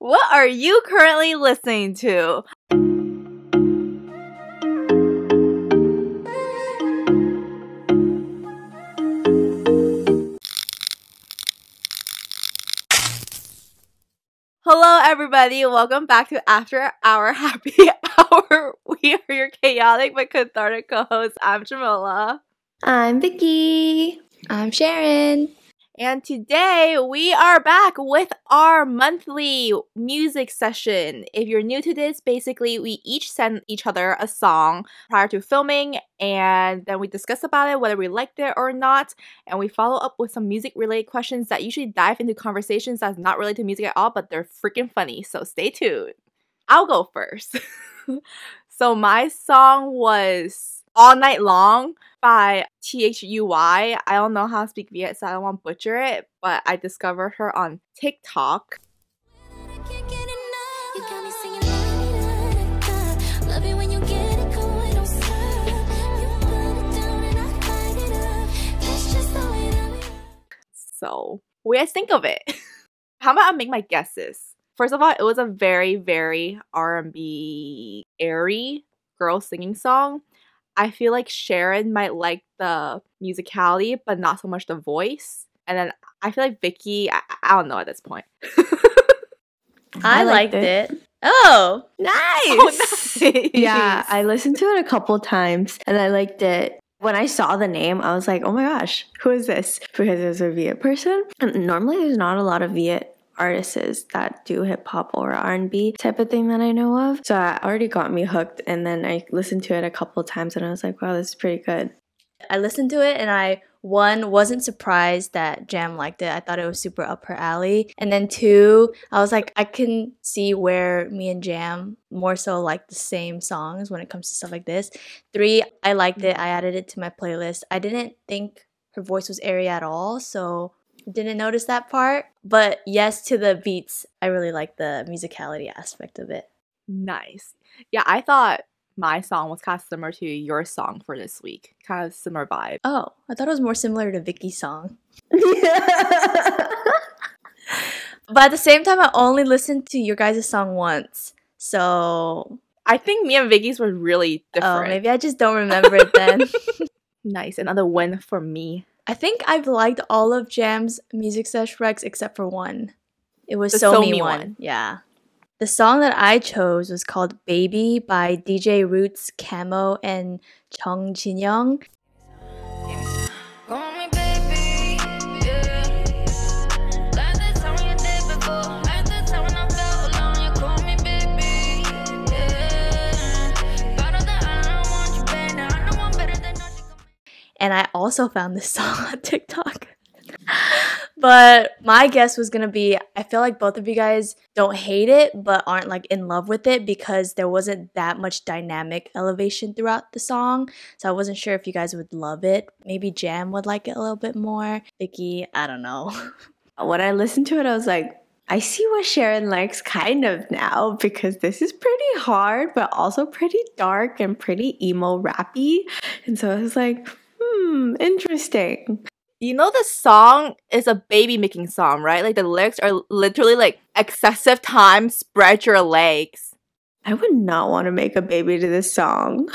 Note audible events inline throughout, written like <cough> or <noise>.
What are you currently listening to? Hello, everybody. Welcome back to After Our <laughs> Happy Hour. We are your chaotic but cathartic co hosts. I'm Jamila. I'm Vicky. I'm Sharon. And today we are back with our monthly music session. If you're new to this, basically we each send each other a song prior to filming and then we discuss about it, whether we liked it or not. And we follow up with some music related questions that usually dive into conversations that's not related to music at all, but they're freaking funny. So stay tuned. I'll go first. <laughs> so my song was all Night Long by THUY. I don't know how to speak Viet, so I don't want to butcher it, but I discovered her on TikTok. So, what do you guys think of it? <laughs> How about I make my guesses? First of all, it was a very, very R&B airy girl singing song. I feel like Sharon might like the musicality, but not so much the voice. And then I feel like Vicky, I, I don't know at this point. <laughs> I, I liked, liked it. it. Oh, nice. Oh, nice. <laughs> yeah, I listened to it a couple times and I liked it. When I saw the name, I was like, oh my gosh, who is this? Because it's a Viet person. And normally there's not a lot of Viet artists that do hip hop or R&B type of thing that I know of. So it already got me hooked and then I listened to it a couple times and I was like, wow, this is pretty good. I listened to it and I one wasn't surprised that Jam liked it. I thought it was super up her alley. And then two, I was like I can see where me and Jam more so like the same songs when it comes to stuff like this. Three, I liked it. I added it to my playlist. I didn't think her voice was airy at all, so didn't notice that part. But yes, to the beats, I really like the musicality aspect of it. Nice. Yeah, I thought my song was kind of similar to your song for this week. Kind of similar vibe. Oh, I thought it was more similar to Vicky's song. <laughs> but at the same time, I only listened to your guys' song once. So I think me and Vicky's were really oh, different. Oh, maybe I just don't remember it then. <laughs> nice. Another win for me. I think I've liked all of Jam's music sesh recs except for one. It was the So, Me, one. one. Yeah. The song that I chose was called Baby by DJ Roots, Camo, and Chung Jin Young. Also found this <laughs> song on TikTok. but my guess was gonna be I feel like both of you guys don't hate it, but aren't like in love with it because there wasn't that much dynamic elevation throughout the song. So I wasn't sure if you guys would love it. Maybe Jam would like it a little bit more. Vicky, I don't know. <laughs> when I listened to it, I was like, I see what Sharon likes kind of now because this is pretty hard, but also pretty dark and pretty emo rappy. And so I was like, Hmm, interesting. You know the song is a baby making song, right? Like the lyrics are literally like excessive time, spread your legs. I would not want to make a baby to this song.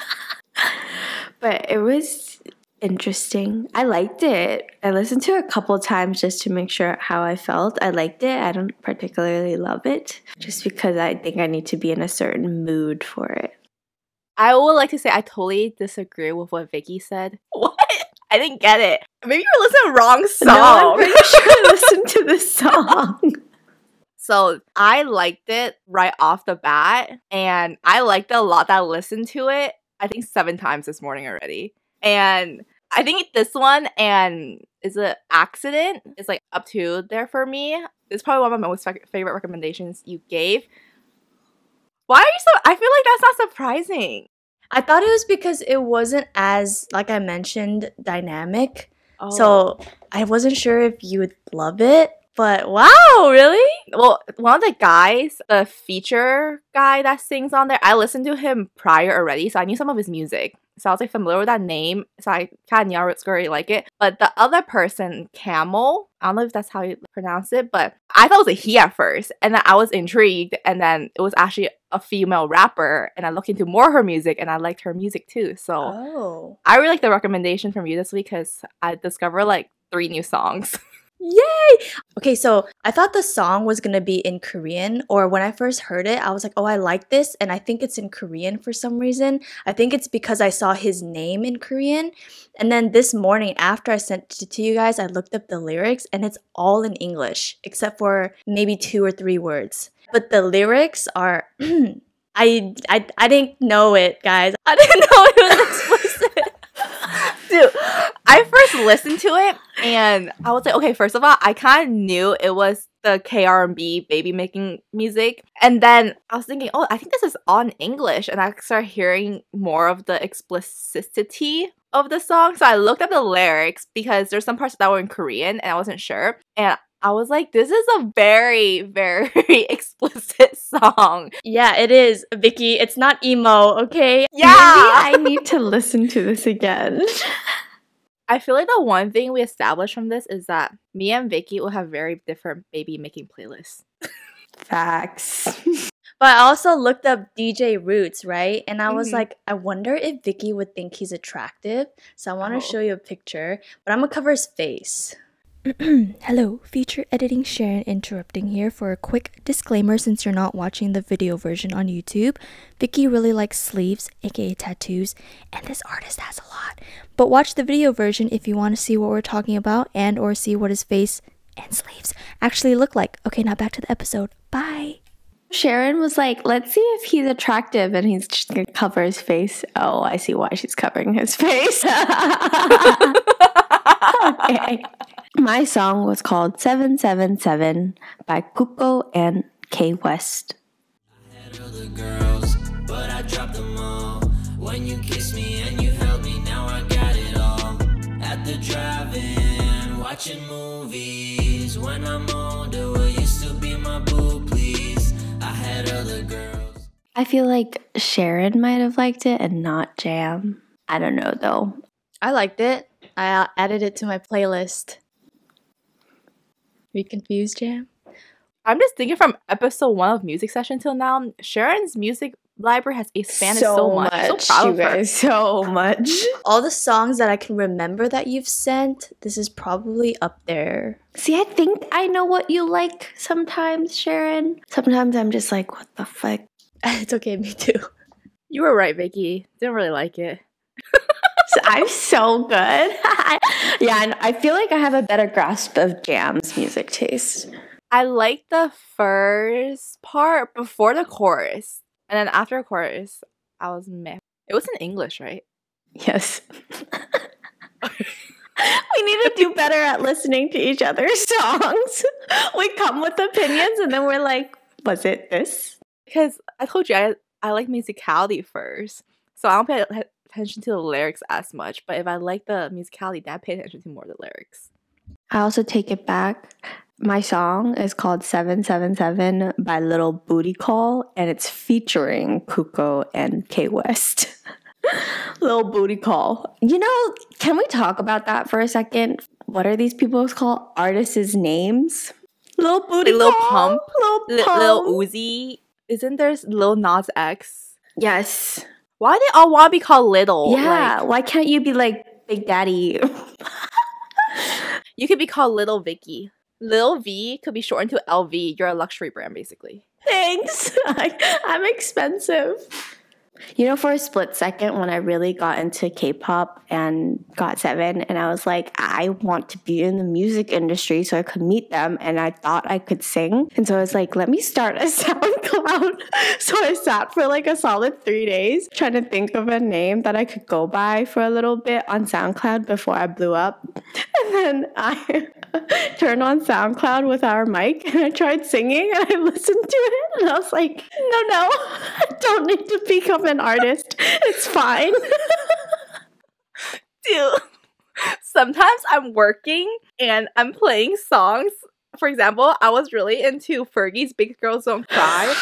<laughs> but it was interesting. I liked it. I listened to it a couple times just to make sure how I felt. I liked it. I don't particularly love it just because I think I need to be in a certain mood for it. I would like to say I totally disagree with what Vicky said. <laughs> What? I didn't get it. Maybe you were listening to the wrong song. No, I'm pretty sure I <laughs> listened to the song. So I liked it right off the bat, and I liked it a lot that I listened to it. I think seven times this morning already, and I think this one and is it accident is like up to there for me. It's probably one of my most favorite recommendations you gave why are you so? I feel like that's not surprising. I thought it was because it wasn't as, like I mentioned, dynamic. Oh. So I wasn't sure if you would love it. But wow, really? Well, one of the guys, the feature guy that sings on there, I listened to him prior already, so I knew some of his music. So I was like familiar with that name. So I kind of knew I was going to like it. But the other person, Camel, I don't know if that's how you pronounce it, but I thought it was a he at first. And then I was intrigued. And then it was actually a female rapper. And I looked into more her music and I liked her music too. So Oh. I really like the recommendation from you this week because I discovered like three new songs. <laughs> Yay! Okay, so I thought the song was gonna be in Korean, or when I first heard it, I was like, oh, I like this, and I think it's in Korean for some reason. I think it's because I saw his name in Korean. And then this morning, after I sent it to you guys, I looked up the lyrics, and it's all in English, except for maybe two or three words. But the lyrics are. <clears throat> I, I, I didn't know it, guys. I didn't <laughs> know it was explicit. Dude, I first listened to it and I was like, okay, first of all, I kind of knew it was the KRB baby making music. And then I was thinking, oh, I think this is on English. And I started hearing more of the explicitity of the song. So I looked up the lyrics because there's some parts that were in Korean and I wasn't sure. And I was like, this is a very, <laughs> very explicit song. Yeah, it is, Vicky. It's not emo, okay? Yeah. Maybe I need to listen to this again. <laughs> I feel like the one thing we established from this is that me and Vicky will have very different baby making playlists. Facts. <laughs> But I also looked up DJ Roots, right? And I was Mhm. like, I wonder if Vicky would think he's attractive. So I want to Oh. show you a picture, but I'm gonna cover his face. <clears throat> Hello, feature editing Sharon interrupting here for a quick disclaimer since you're not watching the video version on YouTube. Vicky really likes sleeves, aka tattoos, and this artist has a lot. But watch the video version if you want to see what we're talking about and or see what his face and sleeves actually look like. Okay, now back to the episode. Bye. Sharon was like, let's see if he's attractive. And he's just going to cover his face. Oh, I see why she's covering his face. <laughs> okay. My song was called 777 by Kuko and K West. had other girls, but I dropped them all. When you kissed me and you held me, now I got it all. At the drive-in, watching movies. When I'm older, will you still be my boo, please? I had other girls. I feel like Sharon might have liked it and not Jam. I don't know though. I liked it. I uh, added it to my playlist. Are you confused, Jam? I'm just thinking from episode one of Music Session till now, Sharon's music library has expanded so, much. So proud you of her. guys, so <laughs> much. All the songs that I can remember that you've sent, this is probably up there. See, I think I know what you like sometimes, Sharon. Sometimes I'm just like, what the fuck? <laughs> it's okay, me too. You were right, Vicky. Didn't really like it. I'm so good. <laughs> yeah, and I feel like I have a better grasp of Jam's music taste. I liked the first part before the chorus. And then after the chorus, I was meh. It was in English, right? Yes. <laughs> we need to do better at listening to each other's <laughs> songs. we come with opinions and then we're like, was it this? Because I told you I, I like musicality first. So I don't pay attention to the lyrics as much. But if I like the musicality, then I pay attention to more of the lyrics. I also take it back. My song is called 777 by Little Booty Call, and it's featuring Kuko and K West. <laughs> Little Booty Call. You know, can we talk about that for a second? What are these people's called? Artists' names? Little Booty Lil Call. Pump? Little Li- Pump. Lil Uzi. Isn't there Lil Nas X? Yes. Why do they all want to be called Little? Yeah. Like, Why can't you be like Big Daddy? <laughs> you could be called Little Vicky. Lil V could be shortened to LV. You're a luxury brand, basically. Thanks. <laughs> I, I'm expensive. You know, for a split second, when I really got into K pop and GOT7, and I was like, I want to be in the music industry so I could meet them, and I thought I could sing. And so I was like, let me start a <laughs> SoundCloud. So I sat for like a solid three days trying to think of a name that I could go by for a little bit on SoundCloud before I blew up. <laughs> And then I <laughs> turned on SoundCloud with our mic and I tried singing and I <laughs> listened to it and I was like, no, no, <laughs> I don't need to become an artist. It's fine. Dude, sometimes I'm working and I'm playing songs For example, I was really into Fergie's Big Girls Don't Cry,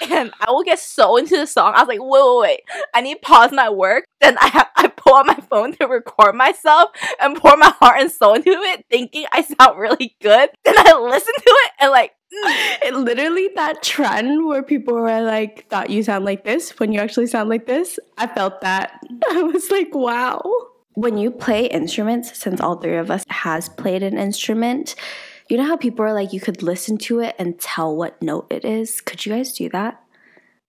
<sighs> and I will get so into the song. I was like, wait, wait, wait, I need to pause my work. Then I ha- I pull out my phone to record myself and pour my heart and soul into it, thinking I sound really good. Then I listen to it and like, mm, It literally that trend where people were like, thought you sound like this when you actually sound like this. I felt that. <laughs> I was like, wow. When you play instruments, since all three of us has played an instrument, you know how people are like, you could listen to it and tell what note it is? Could you guys do that?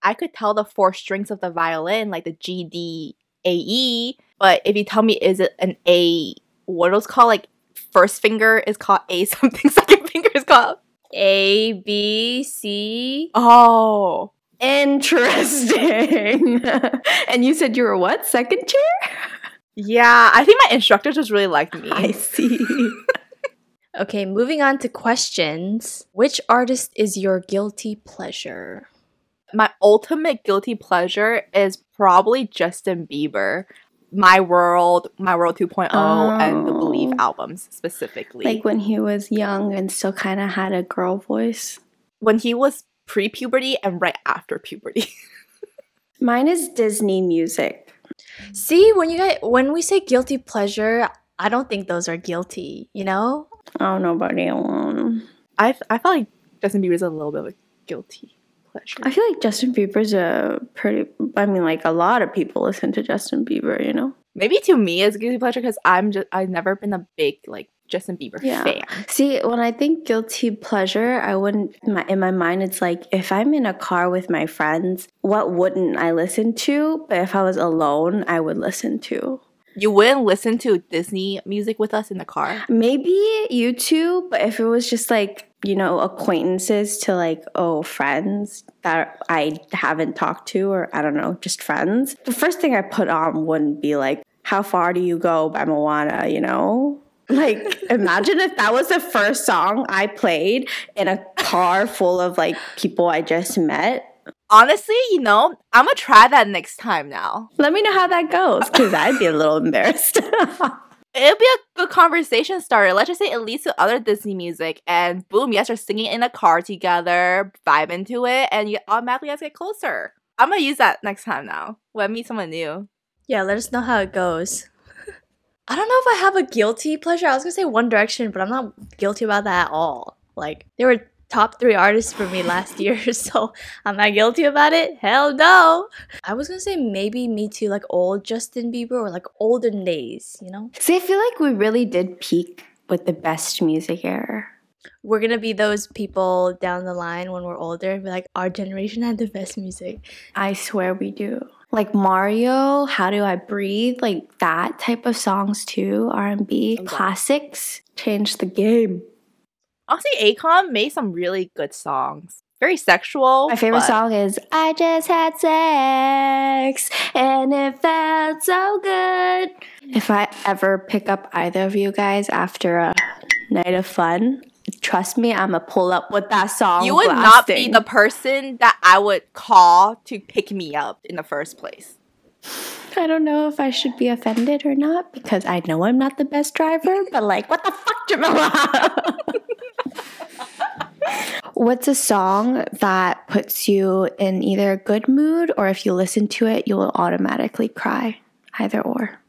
I could tell the four strings of the violin, like the G, D, A, E. But if you tell me, is it an A? What are those called? Like first finger is called A <laughs> something. Second finger is called. A B C. Oh, Interesting. <laughs> and you said you were what? Second chair? yeah. I think my instructor just really liked me. I see. <laughs> Okay, moving on to questions. Which artist is your guilty pleasure? my ultimate guilty pleasure is probably Justin Bieber. My World, My World 2.0, and the Believe Oh. albums specifically. like when he was young and still kind of had a girl voice. when he was pre puberty and right after puberty. <laughs> Mine is Disney music. See, when you guys when we say guilty pleasure, I don't think those are guilty, you know? i don't nobody alone. I, I felt like Justin Bieber Bieber's a little bit of a guilty pleasure. I feel like Justin Bieber's a pretty. I mean, like a lot of people listen to Justin Bieber. You know. Maybe to me it's guilty pleasure because I'm just I've never been a big like Justin Bieber Yeah. fan. See, when I think guilty pleasure, I wouldn't. My, in my mind, it's like if I'm in a car with my friends, what wouldn't I listen to? But if I was alone, I would listen to. You wouldn't listen to Disney music with us in the car. Maybe you too, but if it was just like, you know, acquaintances to like, oh, friends that I haven't talked to, or I don't know, just friends, the first thing I put on wouldn't be like, How Far Do You Go by Moana, you know? <laughs> Like, imagine if that was the first song I played in a car full of like people I just met. Honestly, you know, I'm gonna try that next time now. Let me know how that goes, because I'd be a little embarrassed. <laughs> It'll be a good conversation starter. Let's just say it leads to other Disney music, and boom, you guys are singing in a car together, vibe into it, and you automatically guys get closer. I'm gonna use that next time now when I meet someone new. Yeah, let us know how it goes. <laughs> I don't know if I have a guilty pleasure. I was gonna say One Direction, but I'm not guilty about that at all. Like they were top three artists for me last year, <laughs> so I'm not guilty about it. Hell no. I was gonna say maybe me too, like old Justin Bieber or like olden days. You know, See, I feel like we really did peak with the best music era. we're gonna be those people down the line when we're older and be like, our generation had the best music. I swear we do. Like Mario, How Do I Breathe, like that type of songs too, R&B, Okay. Oh, classics changed the game. Honestly, Akon made some really good songs. Very sexual. My favorite but- song is I just had sex and it felt so good. If I ever pick up either of you guys after a night of fun, trust me, I'm gonna pull up with that song. You would not be the person that I would call to pick me up in the first place. I don't know if I should be offended or not because I know I'm not the best driver, but like, what the fuck, Jamila? <laughs> What's a song that puts you in either a good mood or if you listen to it, you will automatically cry? Either or.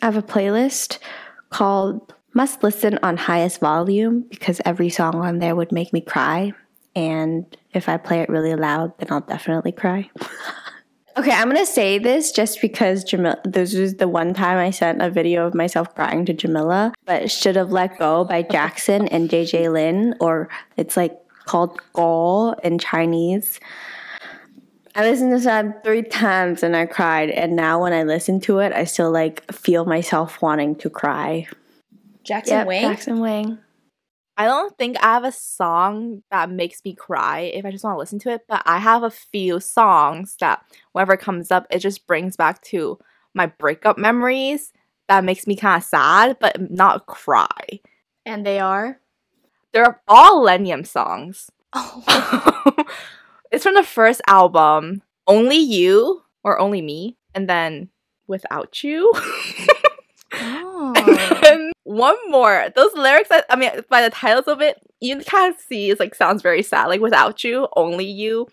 I have a playlist called Must Listen on Highest Volume because every song on there would make me cry. And if I play it really loud, then I'll definitely cry. <laughs> Okay, I'm gonna say this just because Jamila. This was the one time I sent a video of myself crying to Jamila, but should have let go by Jackson and JJ Lin, or it's like called Go in Chinese. I listened to that three times and I cried, and now when I listen to it, I still like feel myself wanting to cry. Jackson Yep, Wang. Jackson Wang. I don't think I have a song that makes me cry if I just want to listen to it, but I have a few songs that whenever it comes up, it just brings back to my breakup memories that makes me kind of sad, but not cry. And they are. They're all Illenium songs. Oh, <laughs> it's from the first album, Only You or Only Me, and then Without You. <laughs> one more. Those lyrics, I, I mean, by the titles of it, you kind of see it's like sounds very sad. Like without you, only you.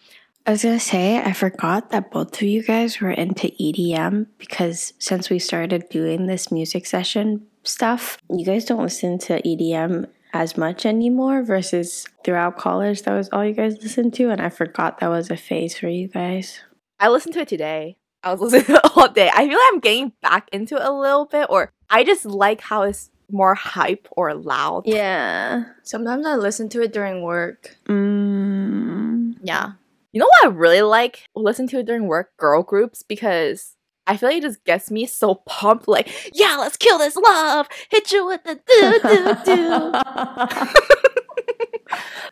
I was gonna say, I forgot that both of you guys were into EDM because since we started doing this music session stuff, you guys don't listen to EDM as much anymore versus throughout college, that was all you guys listened to. And I forgot that was a phase for you guys. I listened to it today. I was <laughs> listening to it all day. I feel like I'm getting back into it a little bit, or I just like how it's more hype or loud. Yeah. Sometimes I listen to it during work. Mm. Yeah. You know what I really like? Listen to it during work, girl groups, because I feel like it just gets me so pumped. Like, yeah, let's kill this love. Hit you with the do do do. <laughs> <laughs>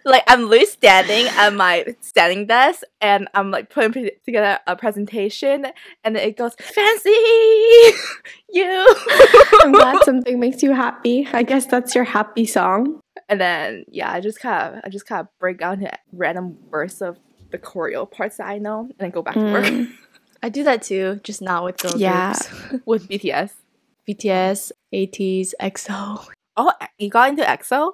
like I'm loose standing at my standing desk, and I'm like putting pre- together a presentation, and then it goes fancy <laughs> you. <laughs> I'm glad something makes you happy. I guess that's your happy song. and then yeah, I just kind of I just kind of break down to random bursts of the choreo parts that I know, and then go back to work Mm. <laughs> I do that too, just not with girl Yeah. groups. with BTS. BTS, ATEEZ, EXO. Oh, you got into EXO?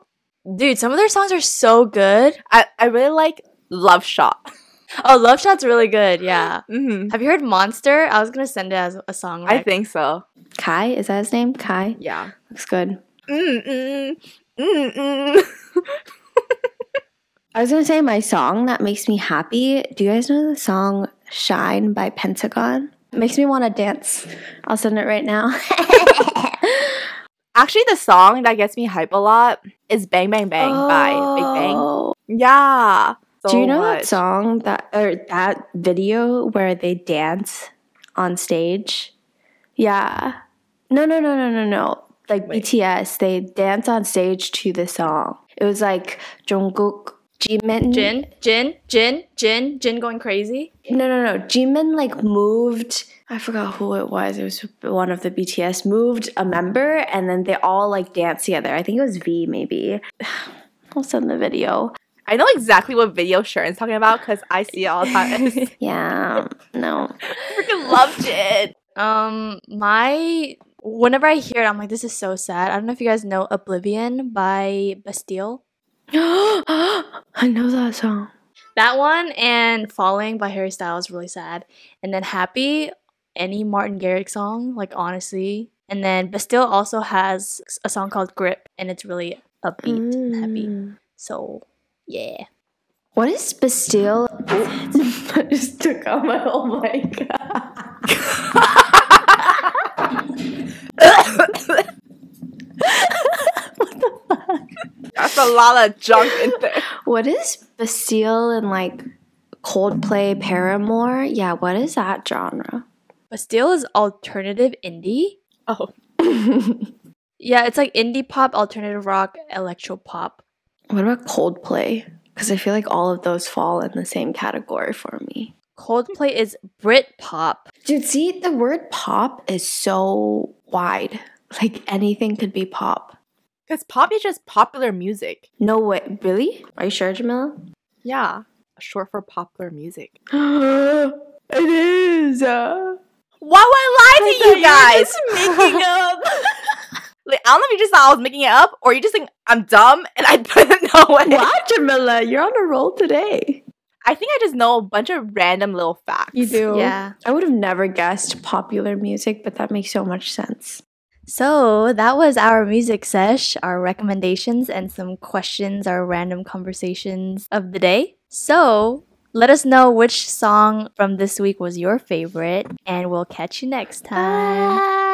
Dude, some of their songs are so good. I, I really like Love Shot. <laughs> Oh, Love Shot's really good. Yeah. hmm Have you heard Monster? I was gonna send it as a song. I think so. Kai, is that his name? Kai? Yeah. Looks good. Mm-mm. Mm-mm. <laughs> I was gonna say my song that makes me happy. Do you guys know the song Shine by Pentagon? It makes me want to dance. I'll send it right now. <laughs> Actually, the song that gets me hype a lot is Bang Bang Bang by Big Bang. Oh. Yeah. Do you know much. that song that or that video where they dance on stage? Yeah. No, no, no, no, no, no. Like Wait. BTS, they dance on stage to the song. It was like Jungkook, Jimin. Jin, Jin, Jin, Jin, Jin going crazy. No, no, no. Jimin like moved. I forgot who it was. It was one of the BTS moved a member, and then they all like danced together. I think it was V, maybe. <sighs> I'll send the video. I know exactly what video Sharon's talking about because I see it all the time. <laughs> <laughs> Yeah, no. I freaking love Jin. Um, my whenever I hear it, I'm like, this is so sad. I don't know if you guys know Oblivion by Bastille. <gasps> I know that song. That one and Falling by Harry Styles really sad. And then Happy, any Martin Garrix song, like honestly. And then Bastille also has a song called Grip, and it's really upbeat and happy. Mm. So yeah. What is Bastille? <laughs> I just took out my oh my god. That's a lot of junk in there. <laughs> What is Bastille and like Coldplay, Paramore? Yeah, what is that genre? Bastille is alternative indie. Oh, <laughs> Yeah, it's like indie pop, alternative rock, electro pop. What about Coldplay? Because I feel like all of those fall in the same category for me. Coldplay is Brit pop. Dude, see, the word pop is so wide. Like anything could be pop. Because pop is just popular music. No way. Really? Are you sure, Jamila? Yeah, short for popular music. <gasps> it is. Uh, Why would I lie to you guys? making <laughs> up. <laughs> Like, I don't know if you just thought I was making it up, or you just think I'm dumb and I <laughs> didn't know it. wow, Jamila, you're on a roll today. I think I just know a bunch of random little facts. You do? Yeah. I would have never guessed popular music, but that makes so much sense. So that was our music sesh, our recommendations, and some questions, our random conversations of the day. So let us know which song from this week was your favorite, and we'll catch you next time.